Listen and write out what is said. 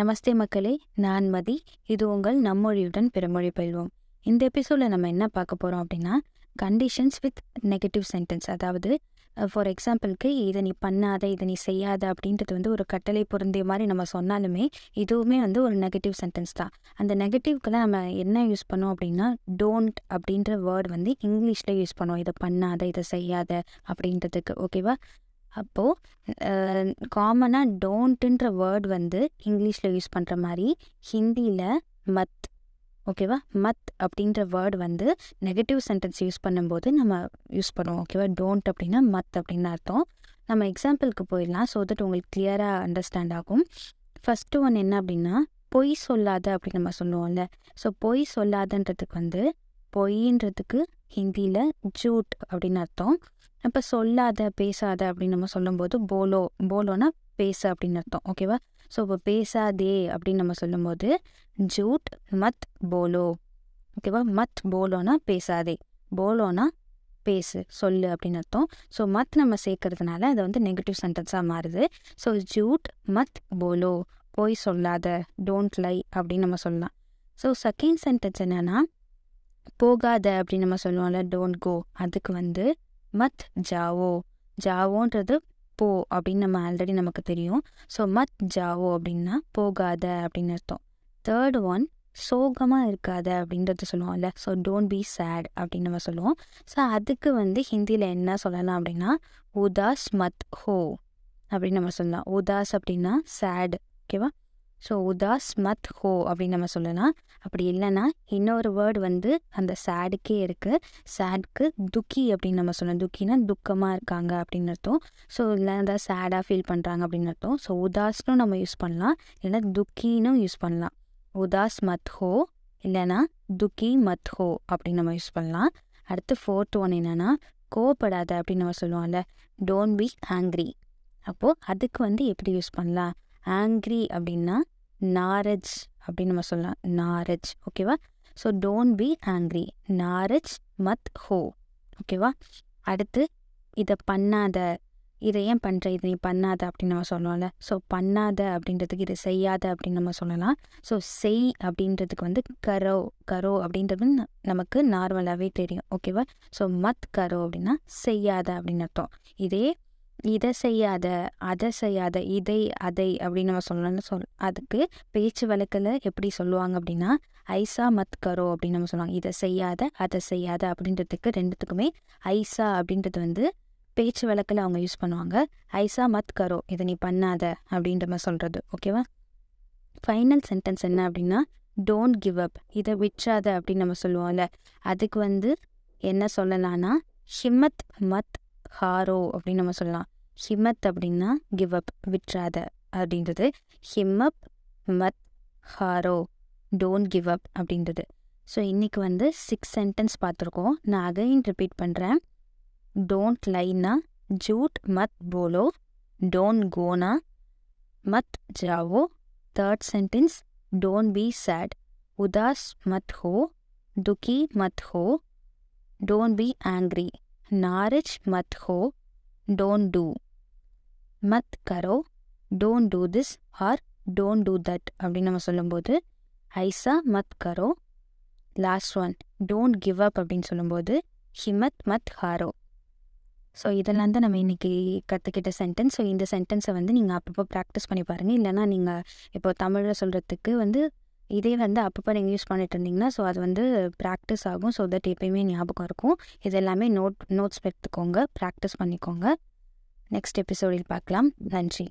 நமஸ்தே மக்களே நான் மதி. இது உங்கள் நம்மொழியுடன் பிறமொழி பயில்வோம் இந்த எபிசோடில் நம்ம என்ன பார்க்க போகிறோம் அப்படின்னா கண்டிஷன்ஸ் வித் நெகட்டிவ் சென்டென்ஸ் அதாவது ஃபார் எக்ஸாம்பிளுக்கு இதை நீ பண்ணாத இதை நீ செய்யாத அப்படின்றது வந்து ஒரு கட்டளை பொருந்திய மாதிரி நம்ம சொன்னாலுமே இதுவுமே வந்து ஒரு நெகட்டிவ் சென்டென்ஸ் தான். அந்த நெகட்டிவ்க்கெல்லாம் நம்ம என்ன யூஸ் பண்ணோம் அப்படின்னா டோன்ட் அப்படின்ற வேர்ட் வந்து இங்கிலீஷில் யூஸ் பண்ணுவோம் இதை பண்ணாத இதை செய்யாத அப்படின்றதுக்கு. ஓகேவா அப்போது காமனாக டோன்ட்டுன்ற வேர்ட் வந்து இங்கிலீஷில் யூஸ் பண்ணுற மாதிரி ஹிந்தியில் மத் ஓகேவா மத் அப்படின்ற வேர்ட் வந்து நெகட்டிவ் சென்டென்ஸ் யூஸ் பண்ணும்போது நம்ம யூஸ் பண்ணுவோம் ஓகேவா டோன்ட் அப்படின்னா மத் அப்படின்னு அர்த்தம். நம்ம எக்ஸாம்பிளுக்கு போயிடலாம் ஸோ தட் உங்களுக்கு கிளியராக அண்டர்ஸ்டாண்ட் ஆகும். ஃபஸ்ட்டு ஒன் என்ன அப்படின்னா பொய் சொல்லாத அப்படின்னு நம்ம சொல்லுவோம்ல. ஸோ பொய் சொல்லாதன்றதுக்கு வந்து பொய்ன்றதுக்கு ஹிந்தியில் ஜூட் அப்படின்னு அர்த்தம். அப்போ சொல்லாத பேசாத அப்படின்னு நம்ம சொல்லும்போது போலோ போலோனா பேச அப்படின்னு அர்த்தம். ஓகேவா ஸோ இப்போ பேசாதே அப்படின்னு நம்ம சொல்லும்போது ஜூட் மத் போலோ. ஓகேவா மத் போலோனா பேசாதே. போலோனா பேசு சொல்லு அப்படின்னு அர்த்தம். ஸோ மத் நம்ம சேர்க்கறதுனால அது வந்து நெகட்டிவ் சென்டென்ஸாக மாறுது. ஸோ ஜூட் மத் போலோ. போய் சொல்லாத டோன்ட் லை அப்படின்னு நம்ம சொல்லலாம். ஸோ செகண்ட் சென்டென்ஸ் என்னென்னா போகாத அப்படின்னு நம்ம சொல்லுவோம்ல டோன்ட் கோ அதுக்கு வந்து மத் ஜாவோ. ஜாவோன்றது போ அப்படின்னு நம்ம ஆல்ரெடி நமக்கு தெரியும். ஸோ மத் ஜாவோ அப்படின்னா போகாத அப்படின்னு அர்த்தம். தேர்ட் ஒன் சோகமாக இருக்காத அப்படின்றத சொல்லுவோம்ல. ஸோ டோன்ட் பி சேட் அப்படின்னு நம்ம சொல்லுவோம். ஸோ அதுக்கு வந்து ஹிந்தியில் என்ன சொல்லலாம் அப்படின்னா உதாஸ் மத் ஹோ அப்படின்னு நம்ம சொல்லலாம். உதாஸ் அப்படின்னா சேட் ஓகேவா ஸோ உதாஸ் மத் ஹோ அப்படின்னு நம்ம சொல்லலாம். அப்படி இல்லைன்னா இன்னொரு வேர்டு வந்து அந்த சேடுக்கே இருக்குது சேட்க்கு துக்கி அப்படின்னு நம்ம சொல்லலாம். துக்கினா துக்கமாக இருக்காங்க அப்படின்னு அர்த்தம். ஸோ இல்லை சேடாக ஃபீல் பண்ணுறாங்க அப்படின்னு அர்த்தம். ஸோ உதாஸ்னும் நம்ம யூஸ் பண்ணலாம். இல்லைன்னா துக்கினும் யூஸ் பண்ணலாம். உதாஸ் மத் ஹோ இல்லைன்னா துக்கி மத் ஹோ அப்படின்னு நம்ம யூஸ் பண்ணலாம். அடுத்து ஃபோர்த் ஒன் என்னென்னா கோவப்படாத அப்படின்னு நம்ம சொல்லுவோம்ல. டோன்ட் பி ஆங்க்ரி அப்போது அதுக்கு வந்து எப்படி யூஸ் பண்ணலாம்? ஆங்க்ரி அப்படின்னா நாரஜ் அப்படின்னு நம்ம சொல்லலாம். நாரஜ். ஓகேவா ஸோ டோன்ட் பி ஆங்க்ரி நாரஜ் மத் ஹோ. ஓகேவா அடுத்து இதை பண்ணாத. இதை ஏன் பண்ணுற இதை நீ பண்ணாத அப்படின்னு நம்ம சொல்லுவோம்ல. ஸோ பண்ணாத அப்படின்றதுக்கு இதை செய்யாத அப்படின்னு நம்ம சொல்லலாம். ஸோ செய் அப்படின்றதுக்கு வந்து கரோ. கரோ அப்படின்றது நமக்கு நார்மலாகவே தெரியும். ஓகேவா ஸோ மத் கரோ அப்படின்னா செய்யாத அப்படின்னு அர்த்தம். இதே இதை செய்யாத அதை செய்யாத இதை அதை அப்படின்னு நம்ம சொல்லணும்னு சொல் அதுக்கு பேச்சு வழக்கில் எப்படி சொல்லுவாங்க அப்படின்னா ஐசா மத் கரோ அப்படின்னு நம்ம சொல்லுவாங்க. இதை செய்யாத அதை செய்யாத அப்படின்றதுக்கு ரெண்டுத்துக்குமே ஐசா அப்படின்றது வந்து பேச்சு வழக்கில் அவங்க யூஸ் பண்ணுவாங்க. ஐசா மத் கரோ இதை நீ பண்ணாத அப்படின்ற மாதிரி சொல்கிறது ஓகேவா ஃபைனல் சென்டென்ஸ் என்ன அப்படின்னா டோன்ட் கிவ் அப் இதை விற்றாத அப்படின்னு நம்ம சொல்லுவோம்ல. அதுக்கு வந்து என்ன சொல்லலாம்னா ஹிம்மத் மத் ஹாரோ அப்படின்னு நம்ம சொல்லலாம். ஹிமத் அப்படின்னா கிவ் அப் விட்றாத அப்படின்றது. ஹிம்மப் மத் ஹாரோ டோன்ட் கிவ் அப் அப்படின்றது. ஸோ இன்றைக்கி வந்து சிக்ஸ் சென்டென்ஸ் பார்த்துருக்கோம். நான் அகைன் ரிப்பீட் பண்ணுறேன் டோன்ட் லைனா ஜூட் மத் போலோ டோன்ட் கோனா மத் Zhao third sentence don't be sad உதாஸ் மத் ஹோ துக்கி மத் ஹோ டோன்ட் பி ஆங்க்ரி நாரிச் மத் ஹோ டோன்ட் டூ. மத் கரோ don't do this or don't do that அப்படின்னு நம்ம சொல்லும்போது ஐசா மத் கரோ last one don't give up அப்படின்னு சொல்லும்போது ஹிமத் மத் ஹாரோ. ஸோ இதெல்லாம் தான் நம்ம இன்றைக்கி கற்றுக்கிட்ட சென்டென்ஸ் ஸோ இந்த சென்டென்ஸை வந்து நீங்கள் அப்பப்போ ப்ராக்டிஸ் பண்ணி பாருங்கள் இல்லைனா நீங்கள் இப்போ தமிழில் சொல்கிறதுக்கு வந்து இதே வந்து அப்பப்போ நீங்கள் யூஸ் பண்ணிட்டு இருந்தீங்கன்னா ஸோ அது வந்து ப்ராக்டிஸ் ஆகும். ஸோ தட் எப்பயுமே ஞாபகம் இருக்கும். இது எல்லாமே நோட் நோட்ஸ் எடுத்துக்கோங்க. ப்ராக்டிஸ் பண்ணிக்கோங்க. நெக்ஸ்ட் எபிசோடில் பார்க்கலாம். நன்றி.